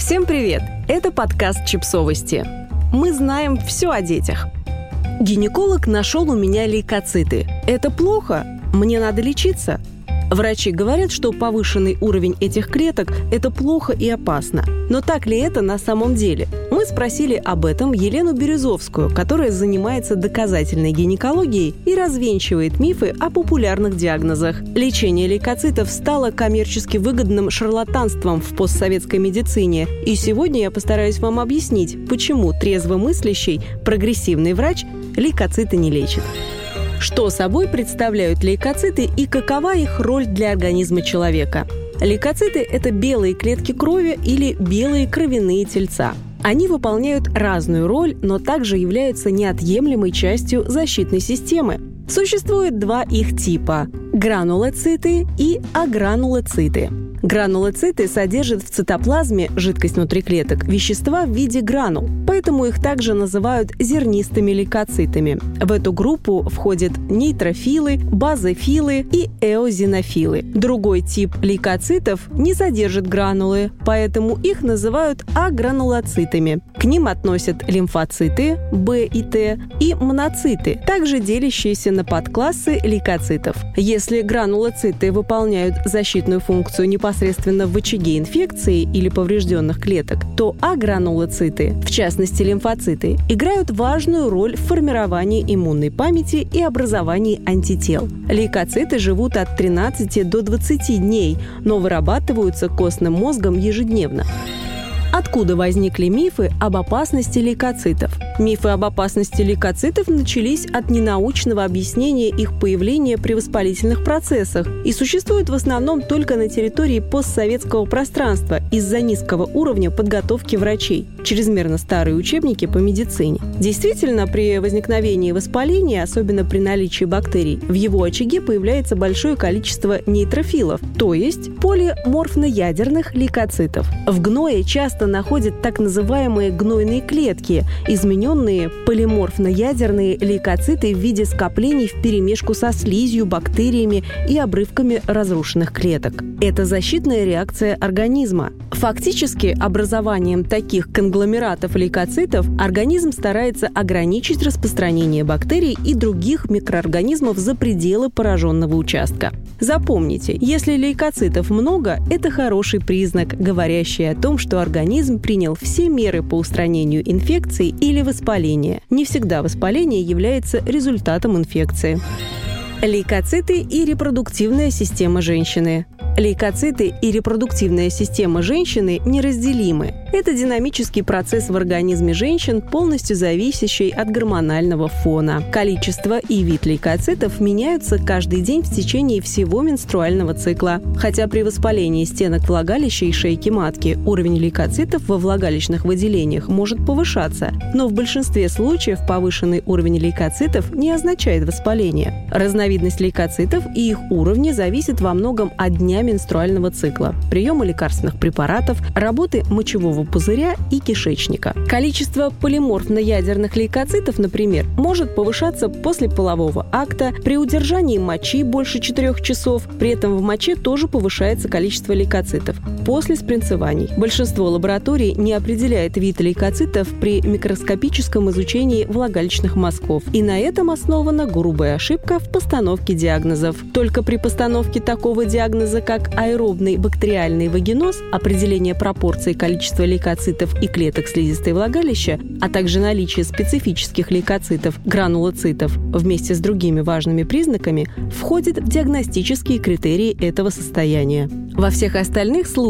Всем привет! Это подкаст «Чипсовости». Мы знаем все о детях. Гинеколог нашел у меня лейкоциты. Это плохо? Мне надо лечиться? Врачи говорят, что повышенный уровень этих клеток – это плохо и опасно. Но так ли это на самом деле? Мы спросили об этом Елену Березовскую, которая занимается доказательной гинекологией и развенчивает мифы о популярных диагнозах. Лечение лейкоцитов стало коммерчески выгодным шарлатанством в постсоветской медицине. И сегодня я постараюсь вам объяснить, почему трезвомыслящий, прогрессивный врач лейкоциты не лечит. Что собой представляют лейкоциты и какова их роль для организма человека? Лейкоциты – это белые клетки крови или белые кровяные тельца. Они выполняют разную роль, но также являются неотъемлемой частью защитной системы. Существует два их типа – гранулоциты и агранулоциты. Гранулоциты содержат в цитоплазме, жидкость внутри клеток, вещества в виде гранул, поэтому их также называют зернистыми лейкоцитами. В эту группу входят нейтрофилы, базофилы и эозинофилы. Другой тип лейкоцитов не содержит гранулы, поэтому их называют агранулоцитами. К ним относят лимфоциты В и Т и моноциты, также делящиеся на подклассы лейкоцитов. Если гранулоциты выполняют защитную функцию непосредственно непосредственно в очаге инфекции или поврежденных клеток, то агранулоциты, в частности лимфоциты, играют важную роль в формировании иммунной памяти и образовании антител. Лейкоциты живут от 13 до 20 дней, но вырабатываются костным мозгом ежедневно. Откуда возникли мифы об опасности лейкоцитов? Мифы об опасности лейкоцитов начались от ненаучного объяснения их появления при воспалительных процессах и существуют в основном только на территории постсоветского пространства из-за низкого уровня подготовки врачей, чрезмерно старые учебники по медицине. Действительно, при возникновении воспаления, особенно при наличии бактерий, в его очаге появляется большое количество нейтрофилов, то есть полиморфно-ядерных лейкоцитов. В гное часто часто находят так называемые гнойные клетки, измененные полиморфно-ядерные лейкоциты в виде скоплений в перемешку со слизью, бактериями и обрывками разрушенных клеток. Это защитная реакция организма. Фактически, образованием таких конгломератов лейкоцитов организм старается ограничить распространение бактерий и других микроорганизмов за пределы пораженного участка. Запомните, если лейкоцитов много, это хороший признак, говорящий о том, что организм принял все меры по устранению инфекции или воспаления. Не всегда воспаление является результатом инфекции. Лейкоциты и репродуктивная система женщины. Лейкоциты и репродуктивная система женщины неразделимы. Это динамический процесс в организме женщин, полностью зависящий от гормонального фона. Количество и вид лейкоцитов меняются каждый день в течение всего менструального цикла. Хотя при воспалении стенок влагалища и шейки матки уровень лейкоцитов во влагалищных выделениях может повышаться, но в большинстве случаев повышенный уровень лейкоцитов не означает воспаление. Разновидность лейкоцитов и их уровни зависит во многом от дня менструального цикла, приема лекарственных препаратов, работы мочевого пузыря и кишечника. Количество полиморфно-ядерных лейкоцитов, например, может повышаться после полового акта, при удержании мочи больше 4 часов, при этом в моче тоже повышается количество лейкоцитов после спринцеваний. Большинство лабораторий не определяет вид лейкоцитов при микроскопическом изучении влагалищных мазков, и на этом основана грубая ошибка в постановке диагнозов. Только при постановке такого диагноза, как аэробный бактериальный вагиноз, определение пропорции количества лейкоцитов и клеток слизистой влагалища, а также наличие специфических лейкоцитов, гранулоцитов вместе с другими важными признаками, входит в диагностические критерии этого состояния. Во всех остальных случаях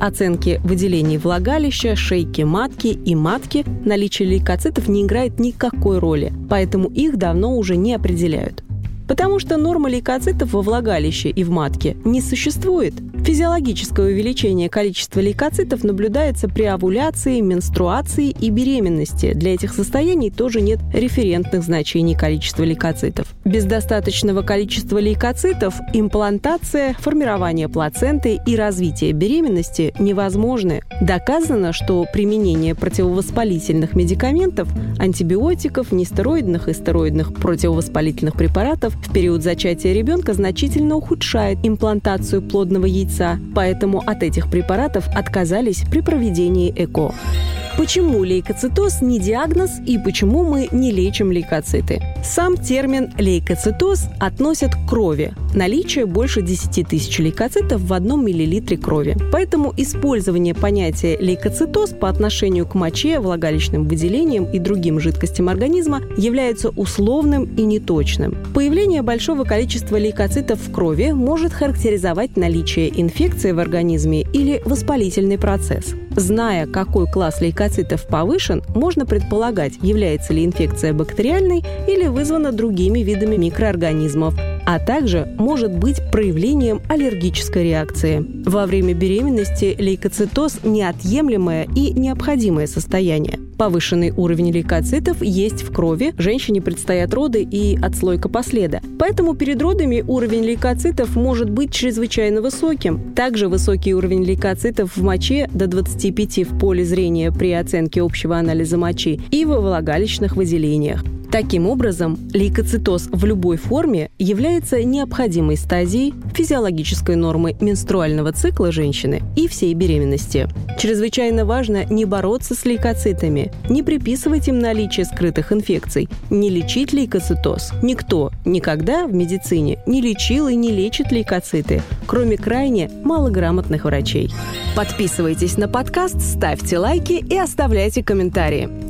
оценки выделений влагалища, шейки матки и матки наличие лейкоцитов не играет никакой роли, поэтому их давно уже не определяют. Потому что норма лейкоцитов во влагалище и в матке не существует. Физиологическое увеличение количества лейкоцитов наблюдается при овуляции, менструации и беременности. Для этих состояний тоже нет референтных значений количества лейкоцитов. Без достаточного количества лейкоцитов имплантация, формирование плаценты и развитие беременности невозможны. Доказано, что применение противовоспалительных медикаментов, антибиотиков, нестероидных и стероидных противовоспалительных препаратов В период зачатия ребенка значительно ухудшает имплантацию плодного яйца, поэтому от этих препаратов отказались при проведении ЭКО. Почему лейкоцитоз не диагноз и почему мы не лечим лейкоциты? Сам термин лейкоцитоз относят к крови. Наличие больше 10 тысяч лейкоцитов в одном миллилитре крови. Поэтому использование понятия лейкоцитоз по отношению к моче, влагалищным выделениям и другим жидкостям организма является условным и неточным. Появление большого количества лейкоцитов в крови может характеризовать наличие инфекции в организме или воспалительный процесс. Зная, какой класс лейкоцитов повышен, можно предполагать, является ли инфекция бактериальной или вызвана другими видами микроорганизмов, а также может быть проявлением аллергической реакции. Во время беременности лейкоцитоз – неотъемлемое и необходимое состояние. Повышенный уровень лейкоцитов есть в крови, женщине предстоят роды и отслойка последа. Поэтому перед родами уровень лейкоцитов может быть чрезвычайно высоким. Также высокий уровень лейкоцитов в моче до 25 в поле зрения при оценке общего анализа мочи и во влагалищных выделениях. Таким образом, лейкоцитоз в любой форме является необходимой стадией физиологической нормы менструального цикла женщины и всей беременности. Чрезвычайно важно не бороться с лейкоцитами, не приписывать им наличие скрытых инфекций, не лечить лейкоцитоз. Никто никогда в медицине не лечил и не лечит лейкоциты, кроме крайне малограмотных врачей. Подписывайтесь на подкаст, ставьте лайки и оставляйте комментарии.